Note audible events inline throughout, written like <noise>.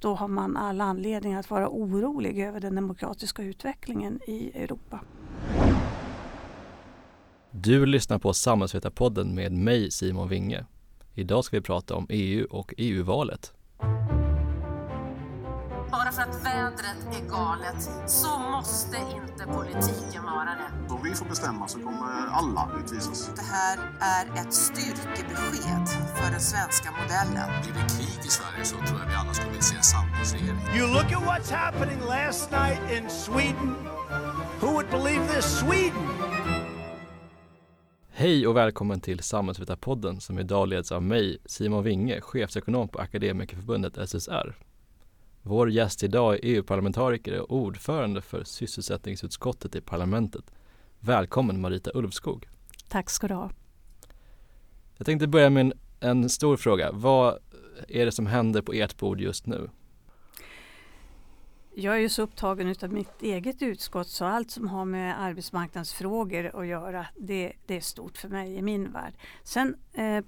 då har man all anledning att vara orolig över den demokratiska utvecklingen i Europa. Du lyssnar på Samhällsvetarpodden med mig Simon Winge. Idag ska vi prata om EU och EU-valet. Bara för att vädret är galet så måste inte politiken vara det. Om vi får bestämma så kommer alla utvisas. Det här är ett styrkebesked för den svenska modellen. Blir det krig i Sverige så tror jag vi alla skulle vilja se en samlingsregering. You look at what's happening last night in Sweden. Who would believe this? Sweden! Hej och välkommen till Samhällsvetarpodden som idag leds av mig, Simon Winge, chefsekonom på Akademikerförbundet SSR. Vår gäst idag är EU-parlamentariker och ordförande för sysselsättningsutskottet i parlamentet. Välkommen Marita Ulvskog. Tack ska du ha. Jag tänkte börja med en, en stor fråga. Vad är det som händer på ert bord just nu? Jag är ju så upptagen av mitt eget utskott så allt som har med arbetsmarknadsfrågor att göra det, det är stort för mig i min värld. Sen eh,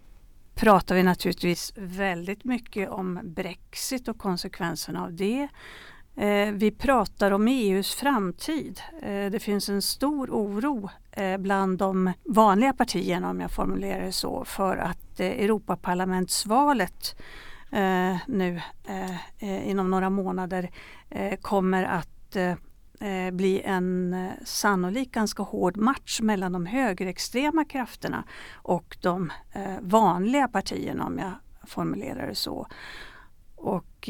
pratar vi naturligtvis väldigt mycket om Brexit och konsekvenserna av det. Eh, vi pratar om EUs framtid. Eh, det finns en stor oro eh, bland de vanliga partierna om jag formulerar det så för att Europaparlamentsvalet nu inom några månader kommer att Eh, bli en eh, sannolik ganska hård match mellan de högerextrema krafterna och de eh, vanliga partierna om jag formulerar det så. Och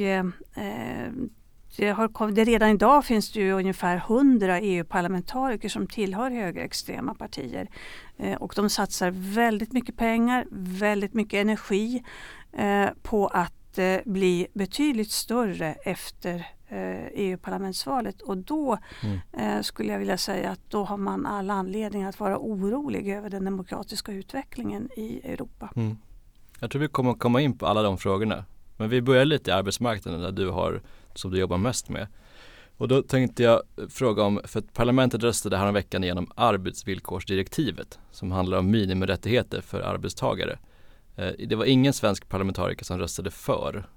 det har, det redan idag finns det ju ungefär 100 EU-parlamentariker som tillhör högerextrema partier. Eh, och de satsar väldigt mycket pengar, väldigt mycket energi eh, på att eh, bli betydligt större efter EU-parlamentsvalet och då mm. skulle jag vilja säga att då har man all anledning att vara orolig över den demokratiska utvecklingen i Europa. Mm. Jag tror vi kommer komma in på alla de frågorna. Men vi börjar lite i arbetsmarknaden där du har som du jobbar mest med. Och då tänkte jag fråga om, för att parlamentet röstade häromveckan igenom arbetsvillkorsdirektivet som handlar om minimirättigheter för arbetstagare. Eh, det var ingen svensk parlamentariker som röstade för.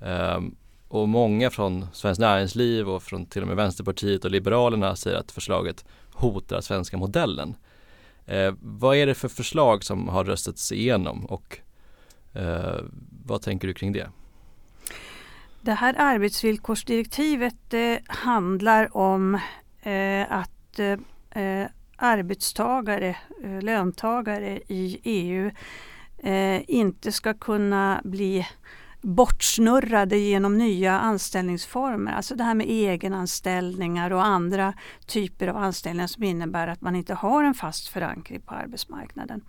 Ehm, och många från Svenskt Näringsliv och från till och med Vänsterpartiet och Liberalerna säger att förslaget hotar svenska modellen. Eh, vad är det för förslag som har röstats igenom och eh, vad tänker du kring det? Det här arbetsvillkorsdirektivet eh, handlar om eh, att eh, arbetstagare, löntagare i EU eh, inte ska kunna bli bortsnurrade genom nya anställningsformer. Alltså det här med egenanställningar och andra typer av anställningar som innebär att man inte har en fast förankring på arbetsmarknaden.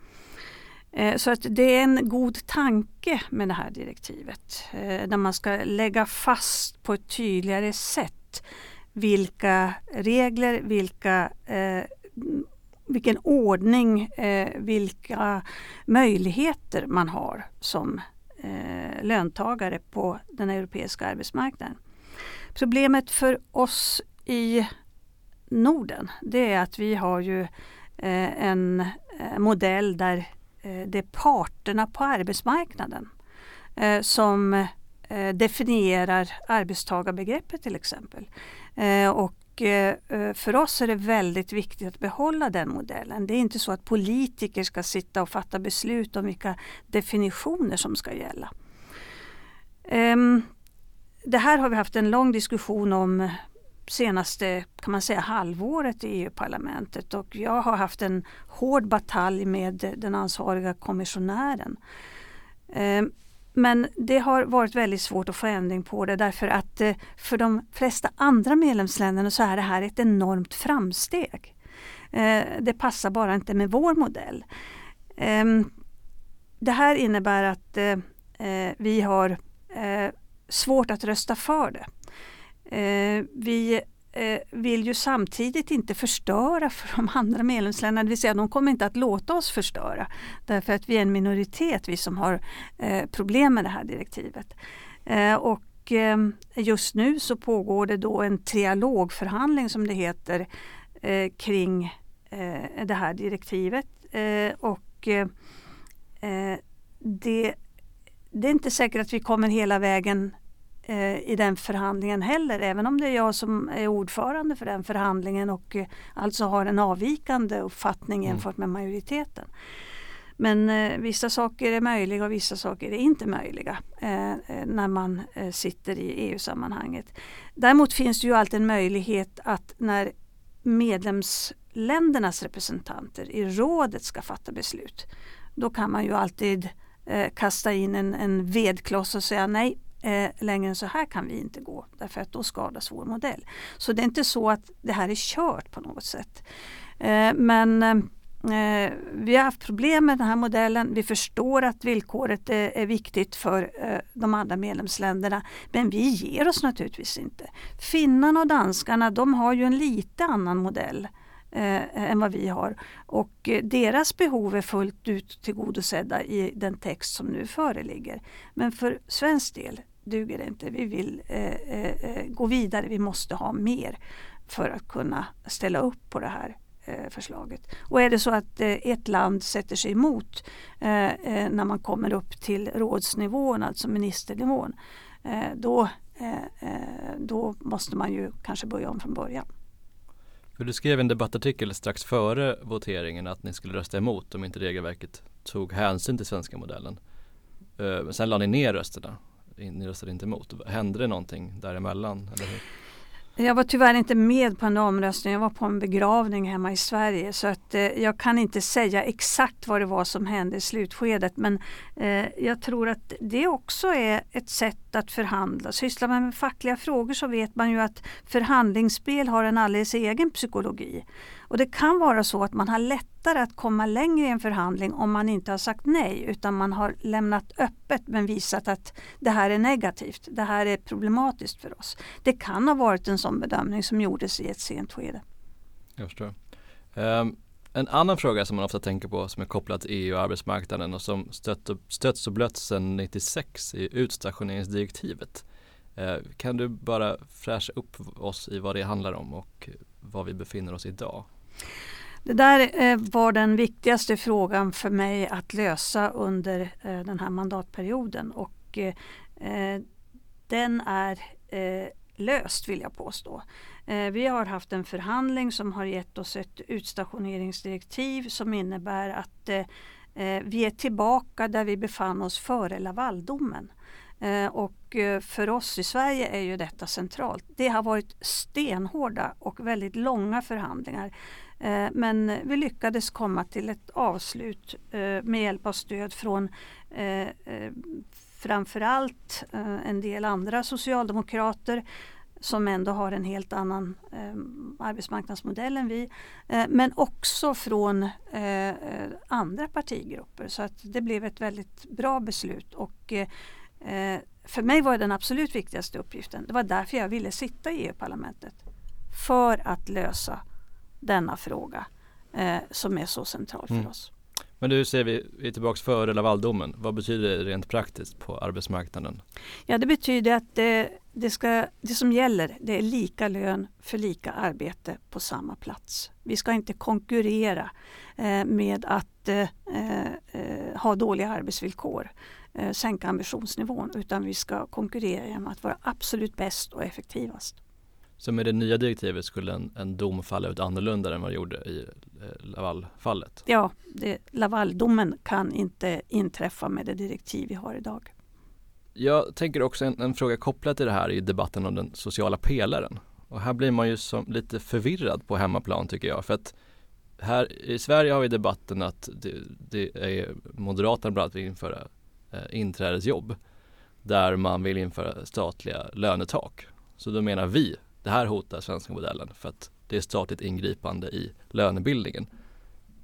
Eh, så att det är en god tanke med det här direktivet. Eh, där man ska lägga fast på ett tydligare sätt vilka regler, vilka, eh, vilken ordning, eh, vilka möjligheter man har som eh, löntagare på den europeiska arbetsmarknaden. Problemet för oss i Norden det är att vi har ju eh, en modell där Eh, det är parterna på arbetsmarknaden eh, som eh, definierar arbetstagarbegreppet till exempel. Och Eh, eh, för oss är det väldigt viktigt att behålla den modellen. Det är inte så att politiker ska sitta och fatta beslut om vilka definitioner som ska gälla. Ehm, det här har vi haft en lång diskussion om senaste kan man säga, halvåret i EU-parlamentet och jag har haft en hård batalj med den ansvariga kommissionären. Ehm, men det har varit väldigt svårt att få ändring på det därför att eh, för de flesta andra medlemsländerna så är det här ett enormt framsteg. Eh, det passar bara inte med vår modell. Ehm, det här innebär att eh, vi har svårt att rösta för det. Vi Eh, vill ju samtidigt inte förstöra för de andra medlemsländerna, det vill säga de kommer inte att låta oss förstöra. Därför att vi är en minoritet, vi som har eh, problem med det här direktivet. Eh, och eh, just nu så pågår det då en trialogförhandling som det heter eh, kring eh, det här direktivet. Eh, och det, det är inte säkert att vi kommer hela vägen i den förhandlingen heller, även om det är jag som är ordförande för den förhandlingen och eh, alltså har en avvikande uppfattning Mm. jämfört med majoriteten. Men eh, vissa saker är möjliga och vissa saker är inte möjliga eh, eh, när man eh, sitter i EU-sammanhanget. Däremot finns det ju alltid en möjlighet att när medlemsländernas representanter i rådet ska fatta beslut, då kan man ju alltid eh, kasta in en, en vedkloss och säga nej, eh, längre än så här kan vi inte gå därför att då skadas vår modell. Så det är inte så att det här är kört på något sätt. Eh, men eh, vi har haft problem med den här modellen. Vi förstår att villkoret är, är viktigt för eh, de andra medlemsländerna. Men vi ger oss naturligtvis inte. Finnarna och danskarna de har ju en lite annan modell eh, än vad vi har. Och eh, deras behov är fullt ut tillgodosedda i den text som nu föreligger. Men för svensk del duger det inte. Vi vill eh, eh, eh, gå vidare. Vi måste ha mer för att kunna ställa upp på det här eh, förslaget. Och är det så att eh, ett land sätter sig emot eh, eh när man kommer upp till rådsnivån, alltså ministernivån, eh, då, eh, eh då måste man ju kanske börja om från början. För du skrev en debattartikel strax före voteringen att ni skulle rösta emot om inte regelverket tog hänsyn till svenska modellen. Eh, sen lade ni ner rösterna. Ni röstade inte emot. Hände det någonting däremellan? Eller hur? Jag var tyvärr inte med på en omröstning. Jag var på en begravning hemma i Sverige så att eh, jag kan inte säga exakt vad det var som hände i slutskedet men eh, jag tror att det också är ett sätt att förhandla. Sysslar man med fackliga frågor så vet man ju att förhandlingsspel har en alldeles egen psykologi. Och det kan vara så att man har lättare att komma längre i en förhandling om man inte har sagt nej utan man har lämnat öppet men visat att det här är negativt, det här är problematiskt för oss. Det kan ha varit en sån bedömning som gjordes i ett sent skede. Jag förstår. Um, en annan fråga som man ofta tänker på som är kopplad till EU och arbetsmarknaden och som stött och, stötts och blötts sedan 96 i utstationeringsdirektivet. Ehm, kan du bara fräscha upp oss i vad det handlar om och var vi befinner oss idag? Det där eh, var den viktigaste frågan för mig att lösa under eh, den här mandatperioden och eh, den är löst vill jag påstå. Vi har haft en förhandling som har gett oss ett utstationeringsdirektiv som innebär att vi är tillbaka där vi befann oss före Lavaldomen. Och för oss i Sverige är ju detta centralt. Det har varit stenhårda och väldigt långa förhandlingar. Eh, men vi lyckades komma till ett avslut eh, med hjälp av stöd från eh, framförallt en del andra socialdemokrater som ändå har en helt annan eh, arbetsmarknadsmodell än vi. Eh, men också från eh, andra partigrupper så att det blev ett väldigt bra beslut. Och, för mig var det den absolut viktigaste uppgiften. Det var därför jag ville sitta i EU-parlamentet. För att lösa denna fråga eh, som är så central för Mm. oss. Men du säger vi, vi är tillbaks före Lavaldomen. Vad betyder det rent praktiskt på arbetsmarknaden? Ja, det betyder att det, det, ska, det som gäller det är lika lön för lika arbete på samma plats. Vi ska inte konkurrera eh, med att eh, eh, ha dåliga arbetsvillkor, eh, sänka ambitionsnivån, utan vi ska konkurrera genom att vara absolut bäst och effektivast. Så med det nya direktivet skulle en, en dom falla ut annorlunda än vad det gjorde i eh, Lavalfallet? Ja, det, Lavaldomen kan inte inträffa med det direktiv vi har idag. Jag tänker också en, en fråga kopplad till det här i debatten om den sociala pelaren. Och här blir man ju som lite förvirrad på hemmaplan tycker jag. För att här i Sverige har vi debatten att det, det är Moderaterna bland annat vill införa eh, inträdesjobb. Där man vill införa statliga lönetak. Så då menar vi, det här hotar svenska modellen för att det är statligt ingripande i lönebildningen.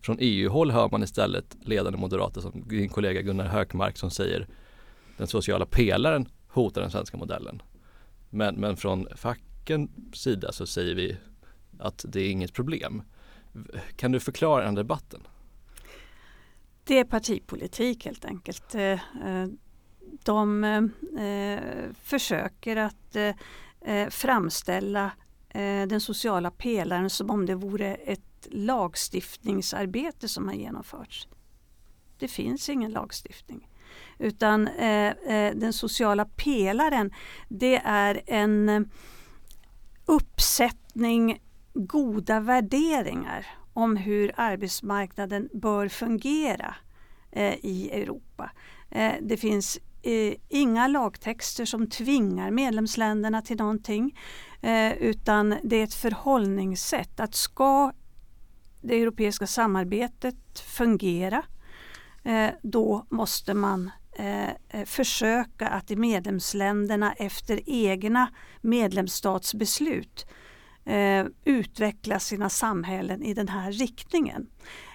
Från EU-håll hör man istället ledande moderater som din kollega Gunnar Hökmark som säger den sociala pelaren hotar den svenska modellen. Men, men från fackens sida så säger vi att det är inget problem. Kan du förklara den debatten? Det är partipolitik helt enkelt. Eh, eh, de eh, försöker att eh, framställa eh, den sociala pelaren som om det vore ett lagstiftningsarbete som har genomförts. Det finns ingen lagstiftning. Utan eh, eh, den sociala pelaren det är en eh, uppsättning goda värderingar om hur arbetsmarknaden bör fungera eh, i Europa. Eh, det finns eh, inga lagtexter som tvingar medlemsländerna till någonting eh, utan det är ett förhållningssätt att ska det europeiska samarbetet fungera eh, då måste man eh, försöka att i medlemsländerna efter egna medlemsstatsbeslut eh, utveckla sina samhällen i den här riktningen.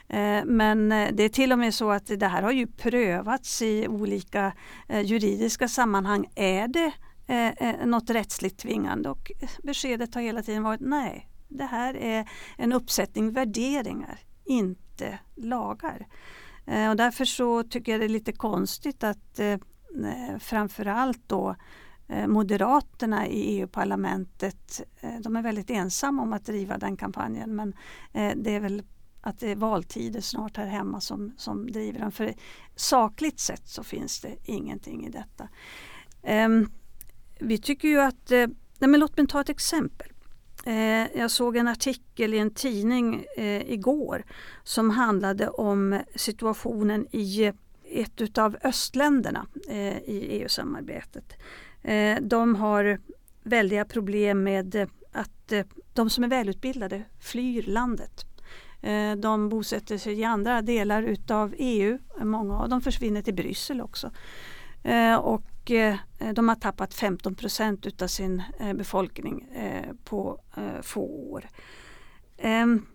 Eh, men eh, det är till och med så att det här har ju prövats i olika eh, juridiska sammanhang. Är det något rättsligt tvingande? Och beskedet har hela tiden varit nej. Det här är en uppsättning värderingar, inte lagar. Och därför så tycker jag det är lite konstigt att framförallt då Moderaterna i EU-parlamentet, de är väldigt ensamma om att driva den kampanjen men det är väl att det är valtider snart här hemma som, som driver den. För sakligt sett så finns det ingenting i detta. Ehm, vi tycker ju att, eh, nej men låt mig ta ett exempel. Eh, jag såg en artikel i en tidning eh, igår som handlade om situationen i ett utav östländerna i EU-samarbetet. Eh, de har väldiga problem med att eh, de som är välutbildade flyr landet. Eh, de bosätter sig i andra delar utav EU. Många av dem försvinner till Bryssel också. Eh, och eh, de har tappat 15 procent utav sin befolkning på få år. Ehm,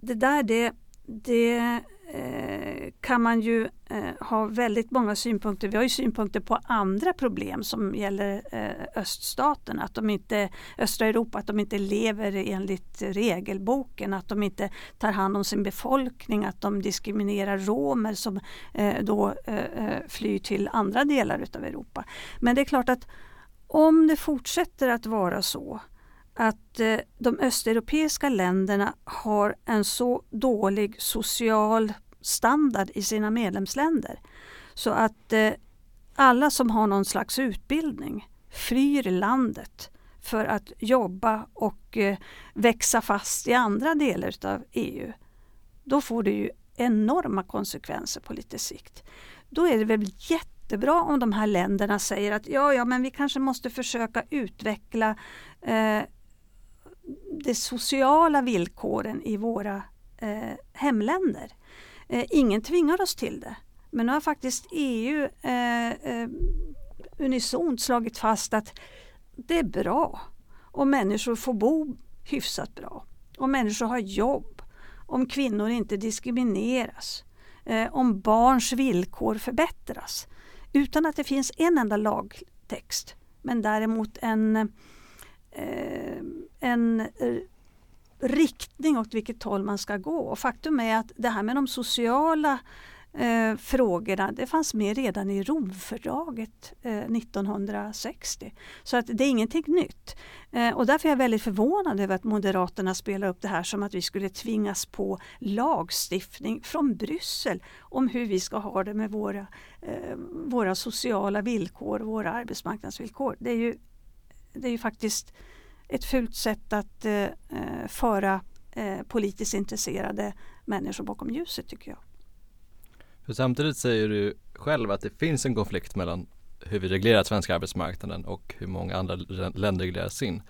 det där det, det Eh, kan man ju eh, ha väldigt många synpunkter. Vi har ju synpunkter på andra problem som gäller eh, öststaterna. Att de inte, östra Europa, att de inte lever enligt regelboken, att de inte tar hand om sin befolkning, att de diskriminerar romer som då flyr till andra delar utav Europa. Men det är klart att om det fortsätter att vara så att eh, de östeuropeiska länderna har en så dålig social standard i sina medlemsländer så att eh, alla som har någon slags utbildning flyr landet för att jobba och eh, växa fast i andra delar av EU. Då får det ju enorma konsekvenser på lite sikt. Då är det väl jättebra om de här länderna säger att ja, ja, men vi kanske måste försöka utveckla eh, de sociala villkoren i våra eh, hemländer. Eh, ingen tvingar oss till det. Men nu har faktiskt EU eh, eh, unisont slagit fast att det är bra om människor får bo hyfsat bra. Om människor har jobb. Om kvinnor inte diskrimineras. Eh, om barns villkor förbättras. Utan att det finns en enda lagtext. Men däremot en Eh, en eh, riktning åt vilket håll man ska gå. Och faktum är att det här med de sociala eh, frågorna det fanns med redan i Romfördraget eh, 1960. Så att det är ingenting nytt. Eh, och därför är jag väldigt förvånad över att Moderaterna spelar upp det här som att vi skulle tvingas på lagstiftning från Bryssel om hur vi ska ha det med våra, eh, våra sociala villkor, våra arbetsmarknadsvillkor. Det är ju det är ju faktiskt ett fult sätt att eh, eh, föra eh, politiskt intresserade människor bakom ljuset tycker jag. För samtidigt säger du själv att det finns en konflikt mellan hur vi reglerar svenska arbetsmarknaden och hur många andra länder reglerar sin.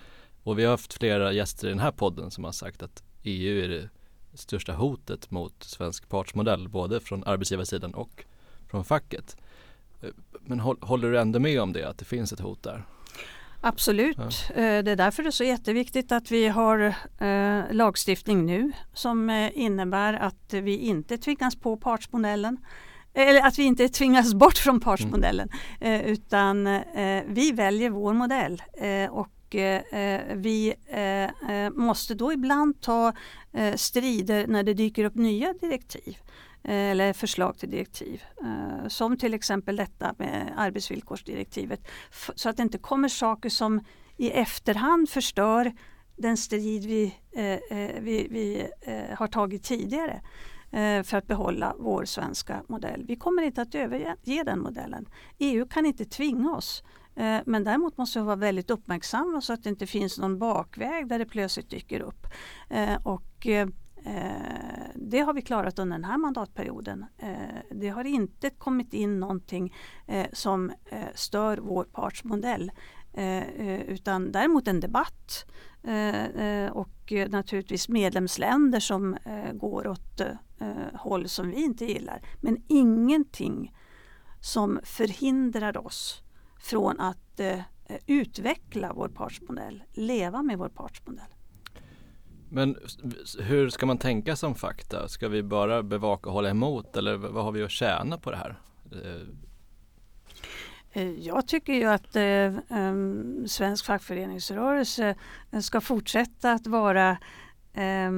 Och vi har haft flera gäster i den här podden som har sagt att EU är det största hotet mot svensk partsmodell både från arbetsgivarsidan och från facket. Eh, men håller du ändå med om det, att det finns ett hot där? Absolut. Ja. Eh, det är därför det är så jätteviktigt att vi har eh, lagstiftning nu som eh, innebär att vi inte tvingas på partsmodellen. Eller att vi inte tvingas bort från partsmodellen mm. utan vi väljer vår modell. och vi måste då ibland ta strider när det dyker upp nya direktiv. Eh, eller förslag till direktiv. Eh, som till exempel detta med arbetsvillkorsdirektivet. Så att det inte kommer saker som i efterhand förstör den strid vi, eh, vi, vi har tagit tidigare. för att behålla vår svenska modell. Vi kommer inte att överge den modellen. EU kan inte tvinga oss men däremot måste vi vara väldigt uppmärksamma så att det inte finns någon bakväg där det plötsligt dyker upp. Och Eh, det har vi klarat under den här mandatperioden. Eh, det har inte kommit in någonting eh, som stör vår partsmodell. Utan däremot en debatt och naturligtvis medlemsländer som går åt håll som vi inte gillar. Men ingenting som förhindrar oss från att utveckla vår partsmodell, leva med vår partsmodell. Men hur ska man tänka som fakta? Ska vi bara bevaka och hålla emot eller vad har vi att tjäna på det här? Eh. Eh, jag tycker ju att eh, um, svensk fackföreningsrörelse eh, ska fortsätta att vara eh,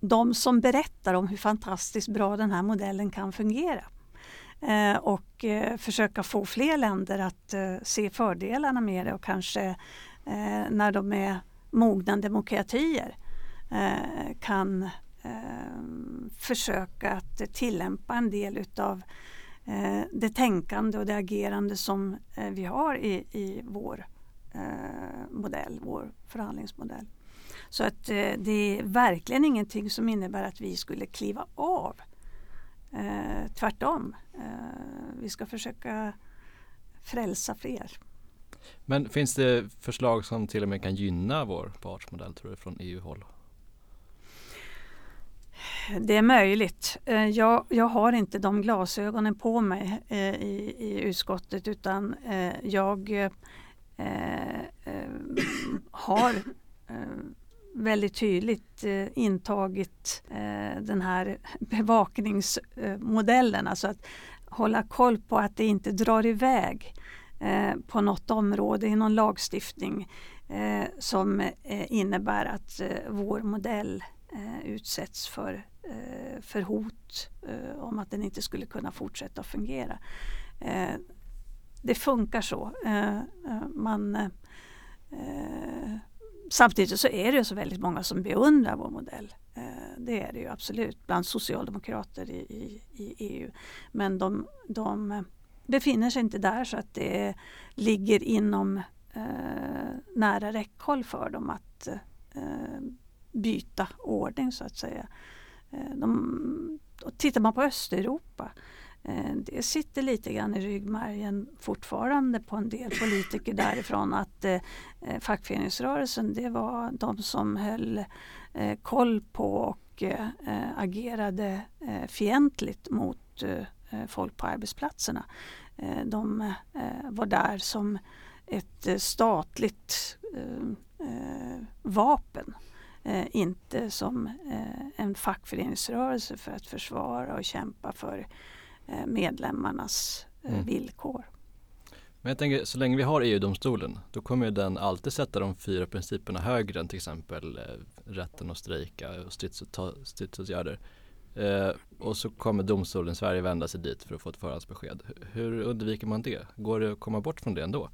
de som berättar om hur fantastiskt bra den här modellen kan fungera. Eh, och eh, försöka få fler länder att eh, se fördelarna med det och kanske Eh, när de är mogna demokratier eh, kan eh, försöka att tillämpa en del utav eh, det tänkande och det agerande som eh, vi har i, i vår eh, modell, vår förhandlingsmodell. Så att eh, det är verkligen ingenting som innebär att vi skulle kliva av. Eh, tvärtom. Eh, vi ska försöka frälsa fler. Men finns det förslag som till och med kan gynna vår partsmodell tror du från EU-håll? Det är möjligt. Eh, jag, jag har inte de glasögonen på mig eh, i, i utskottet utan eh, jag eh, har väldigt tydligt intagit den här bevakningsmodellen. Alltså att hålla koll på att det inte drar iväg Eh, på något område i någon lagstiftning eh, som eh, innebär att vår modell utsätts för eh, för hot eh, om att den inte skulle kunna fortsätta fungera. Eh, det funkar så. Eh, man, eh, samtidigt så är det så väldigt många som beundrar vår modell. det är det ju absolut bland socialdemokrater i, i, i EU. Men de, de befinner sig inte där så att det ligger inom eh, nära räckhåll för dem att eh, byta ordning så att säga. Eh, de, tittar man på Östeuropa eh, det sitter lite grann i ryggmärgen fortfarande på en del politiker därifrån att eh, fackföreningsrörelsen det var de som höll eh, koll på och eh, agerade eh, fientligt mot eh, folk på arbetsplatserna. de var där som ett statligt vapen eh, inte som eh, en fackföreningsrörelse för att försvara och kämpa för eh, medlemmarnas eh, mm. villkor. Men jag tänker, så länge vi har EU-domstolen, då kommer den alltid sätta de fyra principerna högre än till exempel eh, rätten att strejka och stridsåtgärder. Eh, och så kommer domstolen i Sverige vända sig dit för att få ett förhandsbesked. Hur undviker man det? Går det att komma bort från det ändå?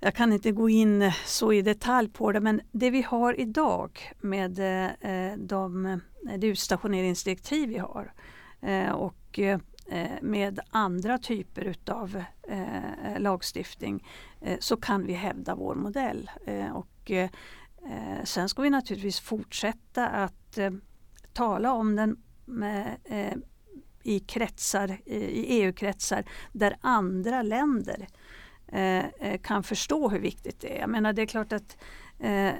Jag kan inte gå in så i detalj på det men det vi har idag med eh, de, eh, det utstationeringsdirektiv vi har eh, och eh, med andra typer utav eh, lagstiftning så kan vi hävda vår modell. Och sen ska vi naturligtvis fortsätta att tala om den med, eh, i kretsar, i EU-kretsar där andra länder Eh, eh, kan förstå hur viktigt det är. Jag menar det är klart att eh,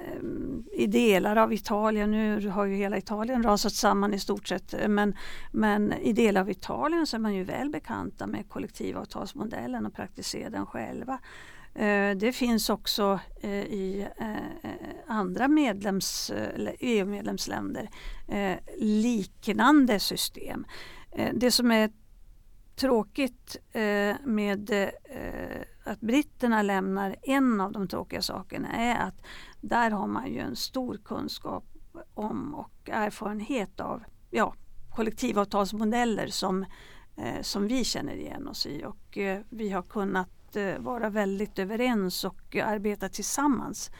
i delar av Italien, nu har ju hela Italien rasat samman i stort sett, eh, men, men i delar av Italien så är man ju väl bekanta med kollektivavtalsmodellen och praktiserar den själva. Eh, det finns också eh, i eh, andra medlems, EU-medlemsländer e liknande system. Det som är tråkigt med att britterna lämnar en av de tråkiga sakerna är att där har man ju en stor kunskap om och erfarenhet av ja, kollektivavtalsmodeller som, som vi känner igen oss i och vi har kunnat Eh, vara väldigt överens och arbeta tillsammans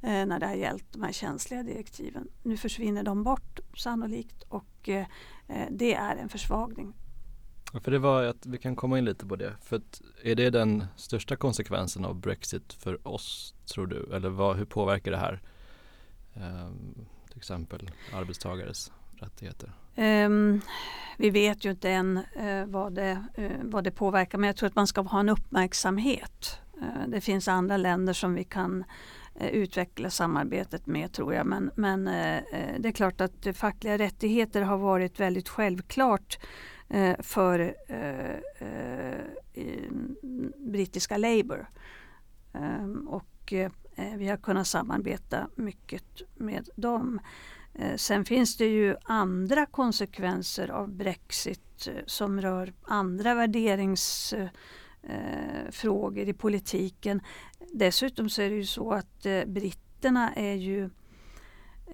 eh, när det har gällt de här känsliga direktiven. Nu försvinner de bort sannolikt och eh, det är en försvagning. För det var att vi kan komma in lite på det. För är det den största konsekvensen av Brexit för oss tror du? Eller vad, hur påverkar det här ehm, till exempel arbetstagares rättigheter? Um, vi vet ju inte än uh, vad, det, uh, vad det påverkar men jag tror att man ska ha en uppmärksamhet. Uh, det finns andra länder som vi kan utveckla samarbetet med tror jag. Men, men det är klart att fackliga rättigheter har varit väldigt självklart för brittiska Labour. Ehm, och vi har kunnat samarbeta mycket med dem. Eh, sen finns det ju andra konsekvenser av Brexit eh, som rör andra värderingsfrågor i politiken. Dessutom så är det ju så att eh, britterna är ju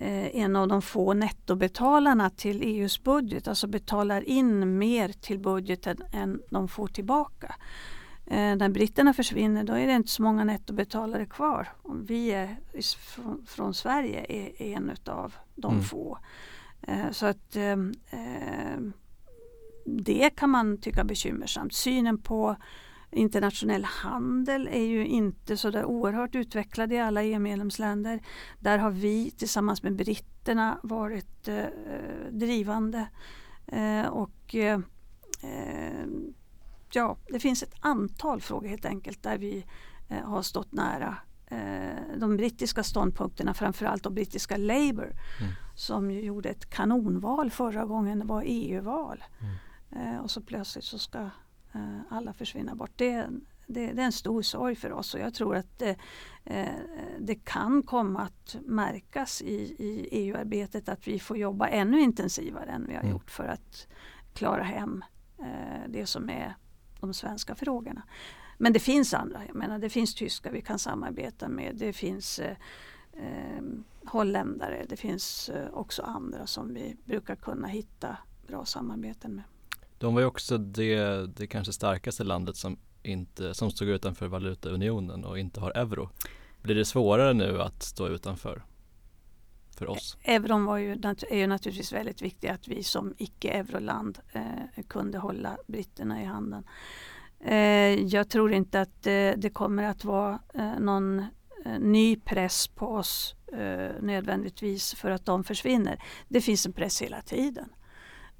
en av de få nettobetalarna till EUs budget, alltså betalar in mer till budgeten än de får tillbaka. Eh, när britterna försvinner då är det inte så många nettobetalare kvar. Vi är, från, Sverige är en av de mm. få. Eh, så att ehm, eh, det kan man tycka bekymmersamt. Synen på internationell handel är ju inte så där oerhört utvecklad i alla EU-medlemsländer. Där har vi tillsammans med britterna varit eh, drivande. Och eh, ja, det finns ett antal frågor helt enkelt där vi eh, har stått nära eh, de brittiska ståndpunkterna, framförallt de brittiska Labour mm. som gjorde ett kanonval förra gången det var EU-val. Mm. Eh, och så plötsligt så ska eh, alla försvinna bort. Det, det, det, är en stor sorg för oss och jag tror att det, eh, det kan komma att märkas i, i EU-arbetet att vi får jobba ännu intensivare än vi har mm. gjort för att klara hem eh, det som är de svenska frågorna. Men det finns andra. Jag menar, det finns tyskar vi kan samarbeta med. Det finns eh, eh, holländare. Det finns eh, också andra som vi brukar kunna hitta bra samarbeten med. De var ju också det, det kanske starkaste landet som, inte, som stod utanför valutaunionen och inte har euro. Blir det svårare nu att stå utanför? För oss? Euron var ju, är ju naturligtvis väldigt viktig, att vi som icke-euroland eh, kunde hålla britterna i handen. Eh, jag tror inte att eh, det kommer att vara eh, någon eh, ny press på oss eh, nödvändigtvis för att de försvinner. Det finns en press hela tiden.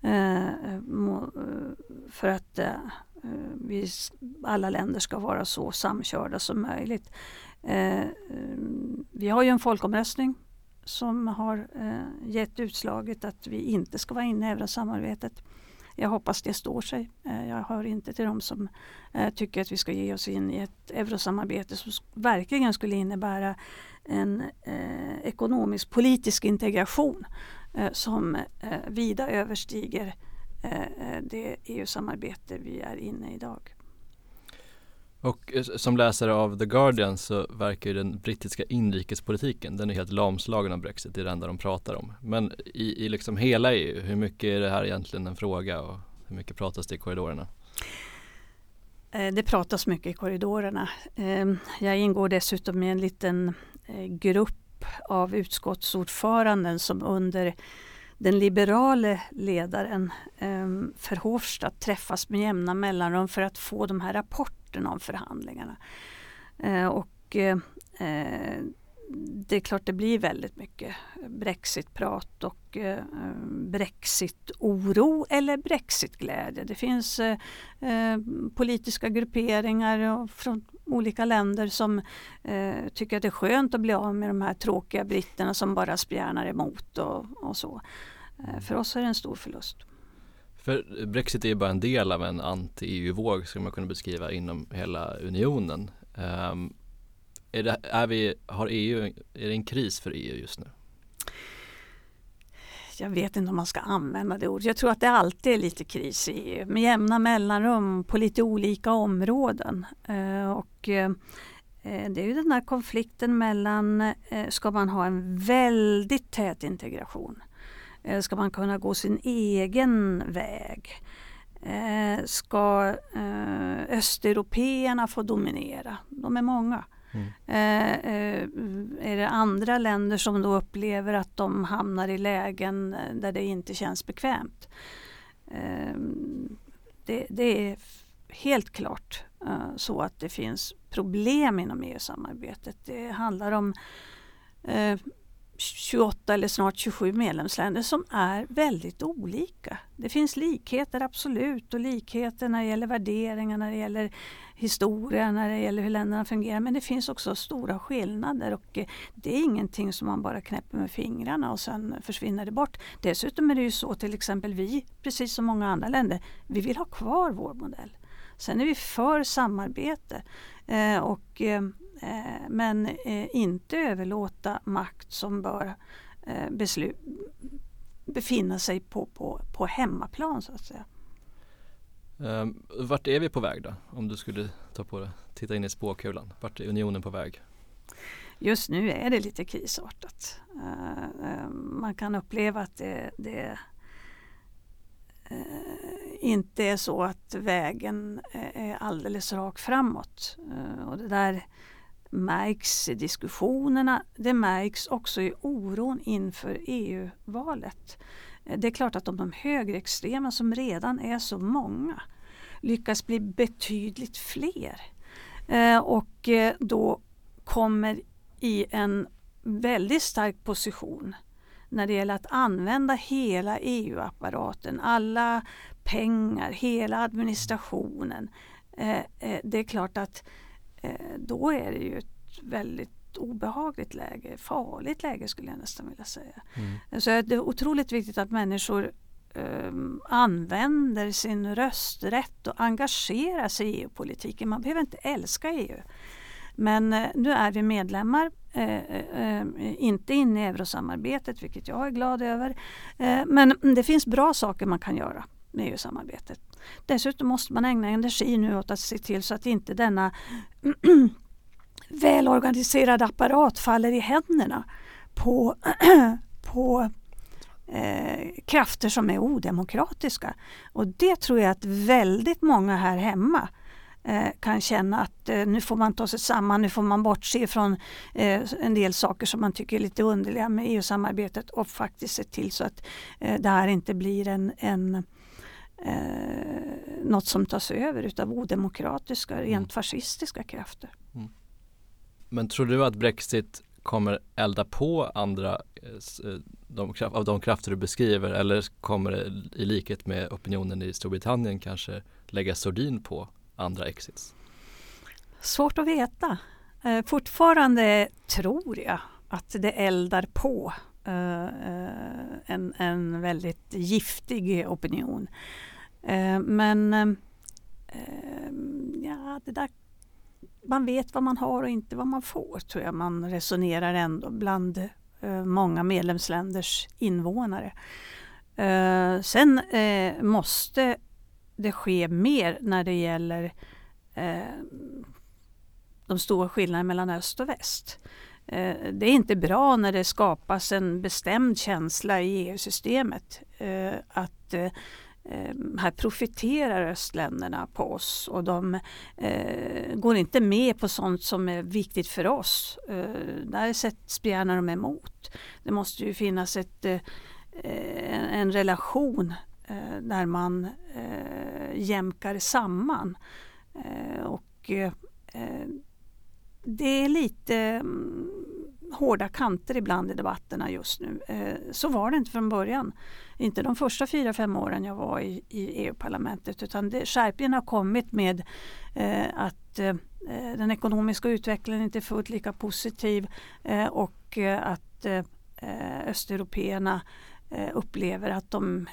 Eh, eh, för att eh, vi, alla länder ska vara så samkörda som möjligt. vi har ju en folkomröstning som har eh, gett utslaget att vi inte ska vara inne i eurosamarbetet. Jag hoppas det står sig. Eh, jag hör inte till de som eh, tycker att vi ska ge oss in i ett eurosamarbete som verkligen skulle innebära en eh, ekonomisk politisk integration eh, som eh, vida överstiger eh, eh, det EU-samarbete vi är inne i idag. Och eh, som läsare av The Guardian så verkar ju den brittiska inrikespolitiken, den är helt lamslagen av Brexit, det är det enda de pratar om. Men i, i liksom hela EU, hur mycket är det här egentligen en fråga och hur mycket pratas det i korridorerna? Eh, det pratas mycket i korridorerna. Ehm, jag ingår dessutom i en liten eh, grupp av utskottsordföranden som under den liberale ledaren ehm, Verhofstadt träffas med jämna mellanrum för att få de här rapporterna rapporten om förhandlingarna. Eh, och eh, det är klart det blir väldigt mycket Brexitprat och eh, Brexit-oro eller Brexit-glädje. Det finns eh, eh, politiska grupperingar från olika länder som eh, tycker att det är skönt att bli av med de här tråkiga britterna som bara spjärnar emot och, och så. Eh, för oss är det en stor förlust. För Brexit är ju bara en del av en anti-EU-våg skulle man kunna beskriva inom hela unionen. Um, är det, är vi, har EU, är det en kris för EU just nu? Jag vet inte om man ska använda det ordet. Jag tror att det alltid är lite kris i EU med jämna mellanrum på lite olika områden. Ehm, och eh, det är ju den här konflikten mellan, eh, ska man ha en väldigt tät integration Eh, ska man kunna gå sin egen väg? Eh, ska eh, östeuropeerna få dominera? De är många. Mm. Eh, eh, är det andra länder som då upplever att de hamnar i lägen där det inte känns bekvämt? Det, det, är helt klart så att det finns problem inom EU-samarbetet. Det handlar om 28 eller snart 27 medlemsländer som är väldigt olika. Det finns likheter absolut och likheter när det gäller värderingar, när det gäller historia, när det gäller hur länderna fungerar. Men det finns också stora skillnader och eh, det är ingenting som man bara knäpper med fingrarna och sen försvinner det bort. Dessutom är det ju så till exempel vi, precis som många andra länder, vi vill ha kvar vår modell. Sen är vi för samarbete. Eh, och eh, men eh, inte överlåta makt som bör eh, beslut, befinna sig på, på, på hemmaplan så att säga. Um, vart är vi på väg då? Om du skulle ta på det, titta in i spåkulan. Vart är unionen på väg? Just nu är det lite krisartat. Man kan uppleva att det, det inte är så att vägen är alldeles rak framåt. och det där märks i diskussionerna. Det märks också i oron inför EU-valet. Eh, det är klart att om de högerextrema som redan är så många lyckas bli betydligt fler eh, och eh, då kommer i en väldigt stark position när det gäller att använda hela EU-apparaten, alla pengar, hela administrationen. Eh, det är klart att Eh, då är det ju ett väldigt obehagligt läge, farligt läge skulle jag nästan vilja säga. Mm. Så det är otroligt viktigt att människor um, använder sin rösträtt och engagerar sig i EU-politiken. Man behöver inte älska EU. Men uh, nu är vi medlemmar, uh, uh, inte inne i eurosamarbetet vilket jag är glad över. men det finns bra saker man kan göra med EU-samarbetet. Dessutom måste man ägna energi nu åt att se till så att inte denna <clears throat> välorganiserade apparat faller i händerna på, <clears throat> på eh, krafter som är odemokratiska. Och det tror jag att väldigt många här hemma eh, kan känna att eh, nu får man ta sig samman, nu får man bortse från eh, en del saker som man tycker är lite underliga med EU-samarbetet och faktiskt se till så att eh, det här inte blir en, en eh, något som tas över utav odemokratiska, mm. rent fascistiska krafter. Mm. Men tror du att Brexit kommer elda på andra eh, eh, de, av de krafter du beskriver eller kommer det i likhet med opinionen i Storbritannien kanske lägga sordin på andra exits? Svårt att veta. Eh, fortfarande tror jag att det eldar på Eh, en, en väldigt giftig opinion. Eh, men eh, ja, det där, man vet vad man har och inte vad man får tror jag man resonerar ändå bland eh, många medlemsländers invånare. Eh, sen eh, måste det ske mer när det gäller de stora skillnaderna mellan öst och väst. Eh, det är inte bra när det skapas en bestämd känsla i EU-systemet eh, att eh, här profiterar östländerna på oss och de eh, går inte med på sånt som är viktigt för oss. Eh, där spjärnar de emot. Det måste ju finnas ett, eh, en relation eh, där man eh, jämkar samman. Och det är lite mm, hårda kanter ibland i debatterna just nu. Eh, så var det inte från början inte de första fyra, fem åren jag var i, EU-parlamentet utan det, skärpningen har kommit med eh, att eh, den ekonomiska utvecklingen inte är fullt lika positiv och att östeuropeerna upplever att de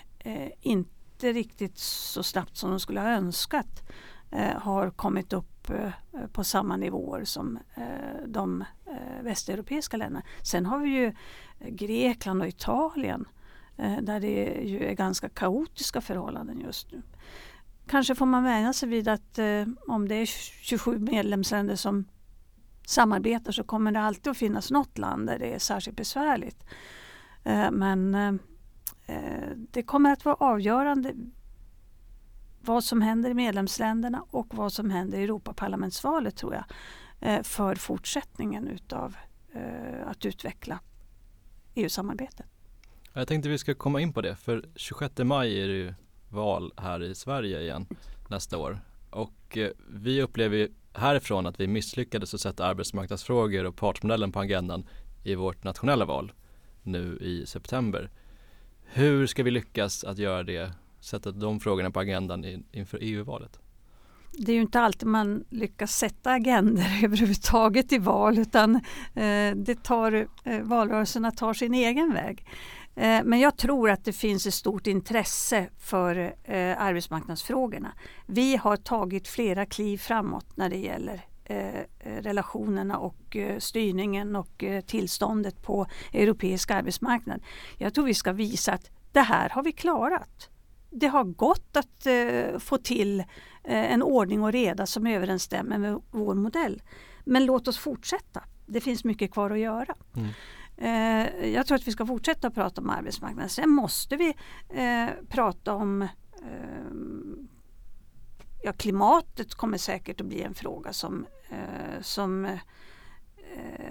inte riktigt så snabbt som de skulle ha önskat har kommit upp Eh, på samma nivåer som eh, de eh, västeuropeiska länderna. Sen har vi ju Grekland och Italien där det ju är ganska kaotiska förhållanden just nu. Kanske får man vänja sig vid att om det är 27 medlemsländer som samarbetar så kommer det alltid att finnas något land där det är särskilt besvärligt. Men det kommer att vara avgörande vad som händer i medlemsländerna och vad som händer i Europaparlamentsvalet tror jag. Eh, för fortsättningen utav eh, att utveckla EU-samarbetet. Jag tänkte vi ska komma in på det för 26 maj är det ju val här i Sverige igen nästa år och eh, vi upplever härifrån att vi misslyckades att sätta arbetsmarknadsfrågor och partsmodellen på agendan i vårt nationella val nu i september. Hur ska vi lyckas att göra det, sätta de frågorna på agendan inför EU-valet? det är ju inte alltid man lyckas sätta agender <laughs> överhuvudtaget i val utan eh, det tar, eh, valrörelserna tar sin egen väg. Eh, men jag tror att det finns ett stort intresse för arbetsmarknadsfrågorna. Vi har tagit flera kliv framåt när det gäller relationerna och styrningen och tillståndet på europeisk arbetsmarknad. Jag tror vi ska visa att det här har vi klarat det har gått att eh, få till eh, en ordning och reda som överensstämmer med vår modell. Men låt oss fortsätta. Det finns mycket kvar att göra. Mm. Eh, jag tror att vi ska fortsätta prata om arbetsmarknaden. Sen måste vi eh, prata om eh, ja, klimatet kommer säkert att bli en fråga som, eh, som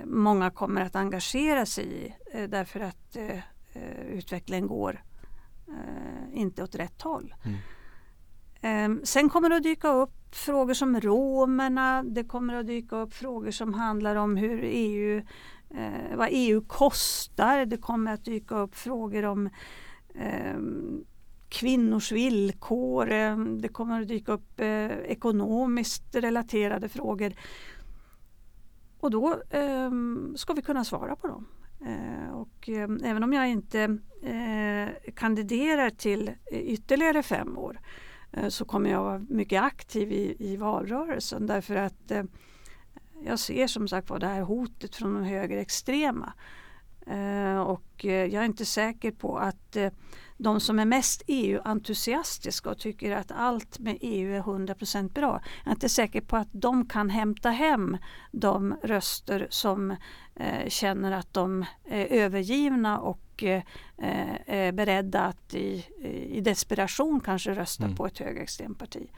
många kommer att engagera sig i därför att utvecklingen går eh, inte åt rätt håll. Mm. Eh, sen kommer det att dyka upp frågor som romerna, det kommer att dyka upp frågor som handlar om hur EU, eh, vad EU kostar. Det kommer att dyka upp frågor om ehm, kvinnors villkor. Ehm, det kommer att dyka upp eh, ekonomiskt relaterade frågor. Och då eh, ska vi kunna svara på dem. Eh, och eh, även om jag inte eh, kandiderar till ytterligare fem år så kommer jag vara mycket aktiv i, i valrörelsen därför att jag ser som sagt var det här hotet från de högerextrema. Och jag är inte säker på att de som är mest EU-entusiastiska och tycker att allt med EU är 100% bra. Jag är inte säker på att de kan hämta hem de röster som eh, känner att de är övergivna och eh, är beredda att i, i desperation kanske rösta mm. på ett högerextremt parti.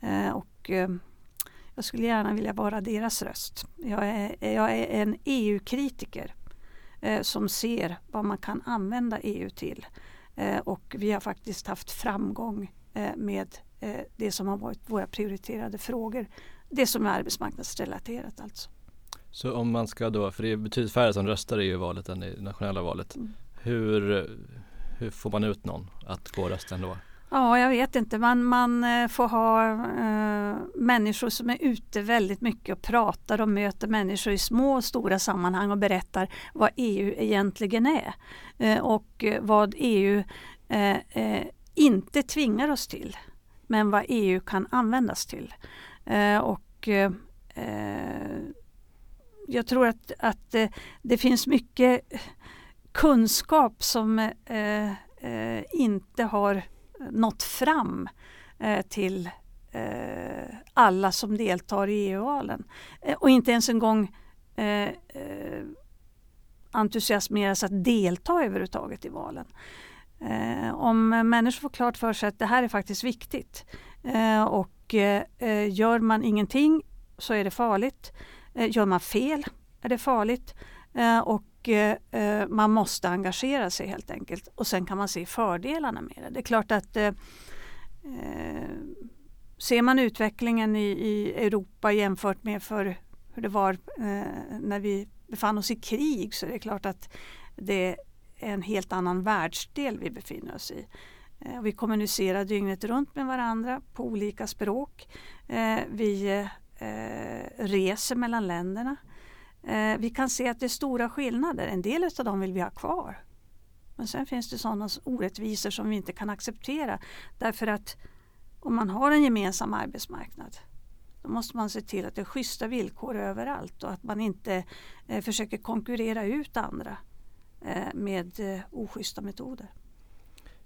Eh, och, eh, jag skulle gärna vilja vara deras röst. Jag är, jag är en EU-kritiker eh, som ser vad man kan använda EU till. Eh, och vi har faktiskt haft framgång eh, med eh, det som har varit våra prioriterade frågor. Det som är arbetsmarknadsrelaterat alltså. Så om man ska då, för det är betydligt färre som röstar i EU-valet än i nationella valet. Mm. Hur, hur får man ut någon att gå och rösta ändå? Ja, jag vet inte. Man, man eh, får ha eh, människor som är ute väldigt mycket och pratar och möter människor i små och stora sammanhang och berättar vad EU egentligen är. eh, och vad EU eh, eh, inte tvingar oss till. Men vad EU kan användas till. Eh, och jag tror att, att det finns mycket kunskap som inte har nått fram eh, till eh, alla som deltar i EU-valen. Eh, och inte ens en gång entusiasmeras att delta överhuvudtaget i valen. Om människor får klart för sig att det här är faktiskt viktigt och gör man ingenting så är det farligt. gör man fel är det farligt. och eh, man måste engagera sig helt enkelt. Och sen kan man se fördelarna med det. Det är klart att eh, eh, ser man utvecklingen i, i, Europa jämfört med för hur det var eh, när vi befann oss i krig så är det klart att det är en helt annan världsdel vi befinner oss i. Eh, vi kommunicerar dygnet runt med varandra på olika språk. Eh, vi reser mellan länderna. Eh, vi kan se att det är stora skillnader. En del av dem vill vi ha kvar. Men sen finns det sådana orättvisor som vi inte kan acceptera. Därför att om man har en gemensam arbetsmarknad då måste man se till att det är schyssta villkor överallt och att man inte eh, försöker konkurrera ut andra eh, med eh, oschyssta metoder.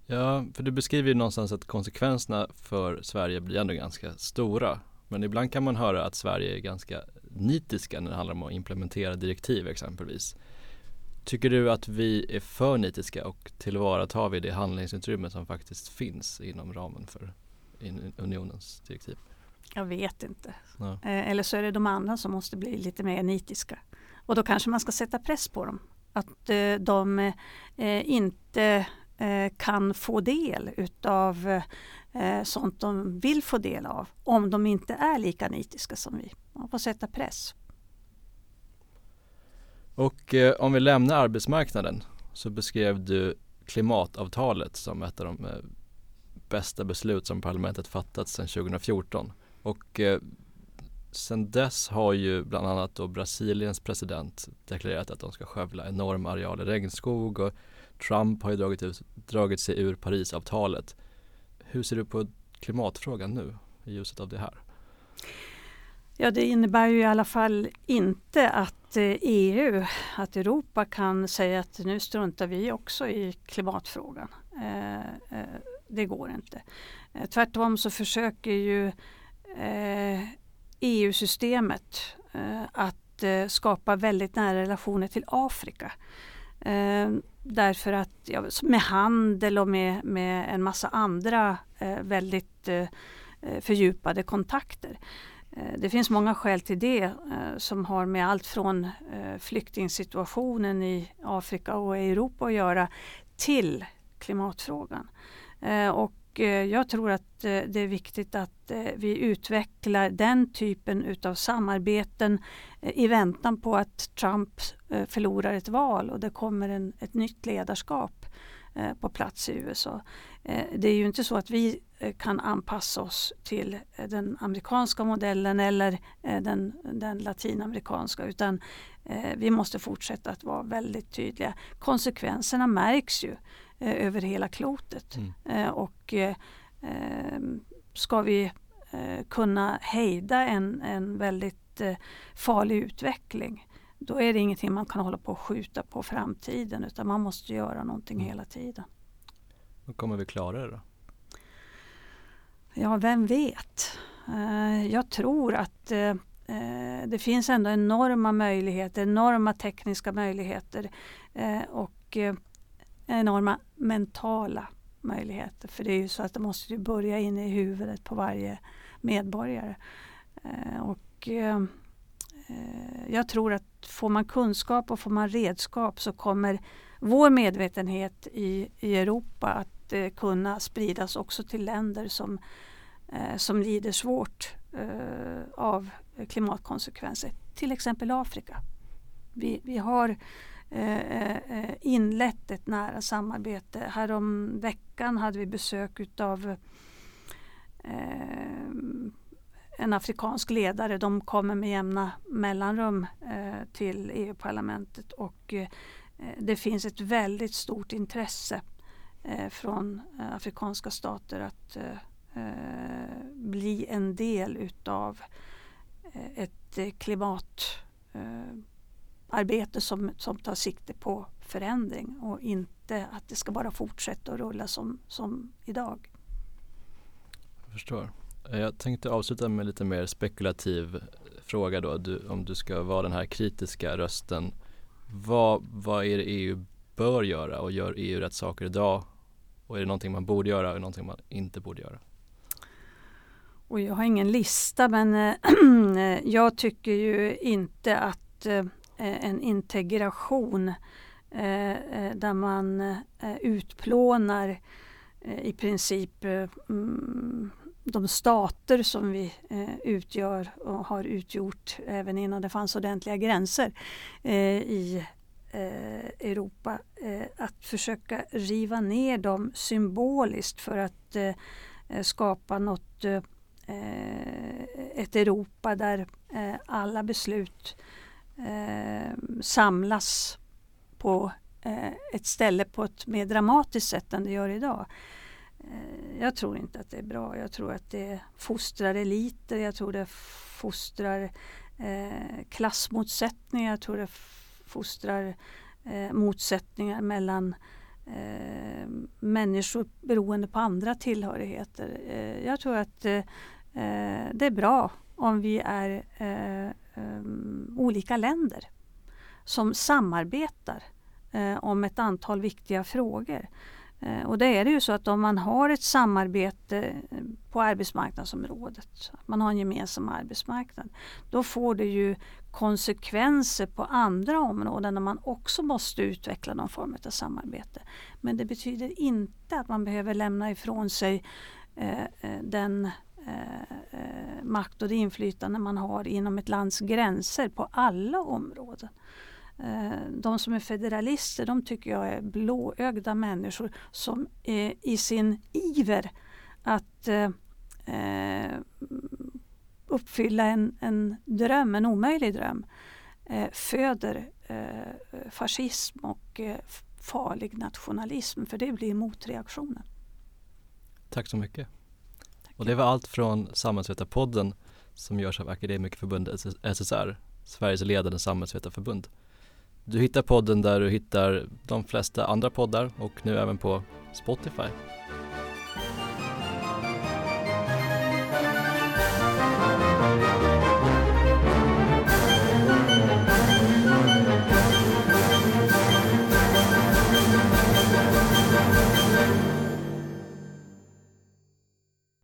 Ja, för du beskriver ju någonstans att konsekvenserna för Sverige blir ändå ganska stora. Men ibland kan man höra att Sverige är ganska nitiska när det handlar om att implementera direktiv exempelvis. Tycker du att vi är för nitiska och tillvaratar vi det handlingsutrymme som faktiskt finns inom ramen för unionens direktiv? Jag vet inte. Ja. Eh, eller så är det de andra som måste bli lite mer nitiska. Och då kanske man ska sätta press på dem. Att eh, de eh, inte kan få del utav eh, sånt de vill få del av om de inte är lika nitiska som vi. Man får sätta press. Och eh, om vi lämnar arbetsmarknaden så beskrev du klimatavtalet som ett av de eh, bästa beslut som parlamentet fattat sedan 2014. Och eh, dess har ju bland annat då Brasiliens president deklarerat att de ska skövla enorma arealer regnskog och Trump har ju dragit, ut, dragit sig ur Parisavtalet. Hur ser du på klimatfrågan nu i ljuset av det här? Ja, det innebär ju i alla fall inte att eh, EU, att Europa kan säga att nu struntar vi också i klimatfrågan. Eh, eh, det går inte. Tvärtom så försöker ju e EU-systemet att skapa väldigt nära relationer till Afrika. Ehm, därför att ja, med handel och med, med en massa andra eh, väldigt eh, eh, fördjupade kontakter. Det finns många skäl till det som har med allt från flyktingsituationen i Afrika och Europa att göra till klimatfrågan. Och Eh, jag tror att eh, det är viktigt att eh, vi utvecklar den typen utav samarbeten i väntan på att Trump förlorar ett val och det kommer en, ett nytt ledarskap på plats i USA. Det är ju inte så att vi kan anpassa oss till den amerikanska modellen eller den, den latinamerikanska utan vi måste fortsätta att vara väldigt tydliga. Konsekvenserna märks ju över hela klotet mm. och ska vi kunna hejda en, en väldigt farlig utveckling då är det ingenting man kan hålla på och skjuta på framtiden utan man måste göra någonting mm. hela tiden. Hur kommer vi klara det då? Ja, vem vet? Jag tror att det finns ändå enorma möjligheter, enorma tekniska möjligheter och enorma mentala möjligheter. För det är ju så att det måste börja inne i huvudet på varje medborgare. Eh, och eh, jag tror att får man kunskap och får man redskap så kommer vår medvetenhet i, i Europa att eh, kunna spridas också till länder som, eh, som lider svårt eh, av klimatkonsekvenser. Till exempel Afrika. Vi, vi har Eh, eh, inlett ett nära samarbete. Härom veckan hade vi besök utav eh, en afrikansk ledare. De kommer med jämna mellanrum eh, till EU-parlamentet och eh, det finns ett väldigt stort intresse eh, från eh, afrikanska stater att eh, eh bli en del utav eh, ett klimat klimatarbete som, som tar sikte på förändring och inte att det ska bara fortsätta att rulla som, som idag. Jag förstår. Jag tänkte avsluta med lite mer spekulativ fråga då. Du, om du ska vara den här kritiska rösten vad, vad är det EU bör göra och gör EU rätt saker idag? Och är det någonting man borde göra och någonting man inte borde göra? Och jag har ingen lista men äh, <clears throat> jag tycker ju inte att äh, Eh, en integration eh, eh, där man utplånar i princip mm, de stater som vi utgör och har utgjort även innan det fanns ordentliga gränser i Europa. Att försöka riva ner dem symboliskt för att skapa något ett Europa där alla beslut Eh, samlas på eh, ett ställe på ett mer dramatiskt sätt än det gör idag. Eh, jag tror inte att det är bra. Jag tror att det fostrar eliter. Jag tror det fostrar eh, klassmotsättningar. Jag tror det fostrar eh, motsättningar mellan eh, människor beroende på andra tillhörigheter. Eh, jag tror att eh, det är bra om vi är eh, Ehm, olika länder som samarbetar eh, om ett antal viktiga frågor. Eh, och det är det ju så att om man har ett samarbete eh, på arbetsmarknadsområdet, man har en gemensam arbetsmarknad, då får det ju konsekvenser på andra områden där man också måste utveckla någon form av samarbete. Men det betyder inte att man behöver lämna ifrån sig eh, eh den Eh, eh, makt och det inflytande man har inom ett lands gränser på alla områden. Eh, de som är federalister de tycker jag är blåögda människor som i sin iver att eh, eh, uppfylla en, en dröm, en omöjlig dröm, eh, föder eh, fascism och eh, farlig nationalism. För det blir motreaktionen. Tack så mycket. Och det var allt från Samhällsvetarpodden som görs av Akademikerförbundet SSR, Sveriges ledande samhällsvetarförbund. Du hittar podden där du hittar de flesta andra poddar och nu även på Spotify.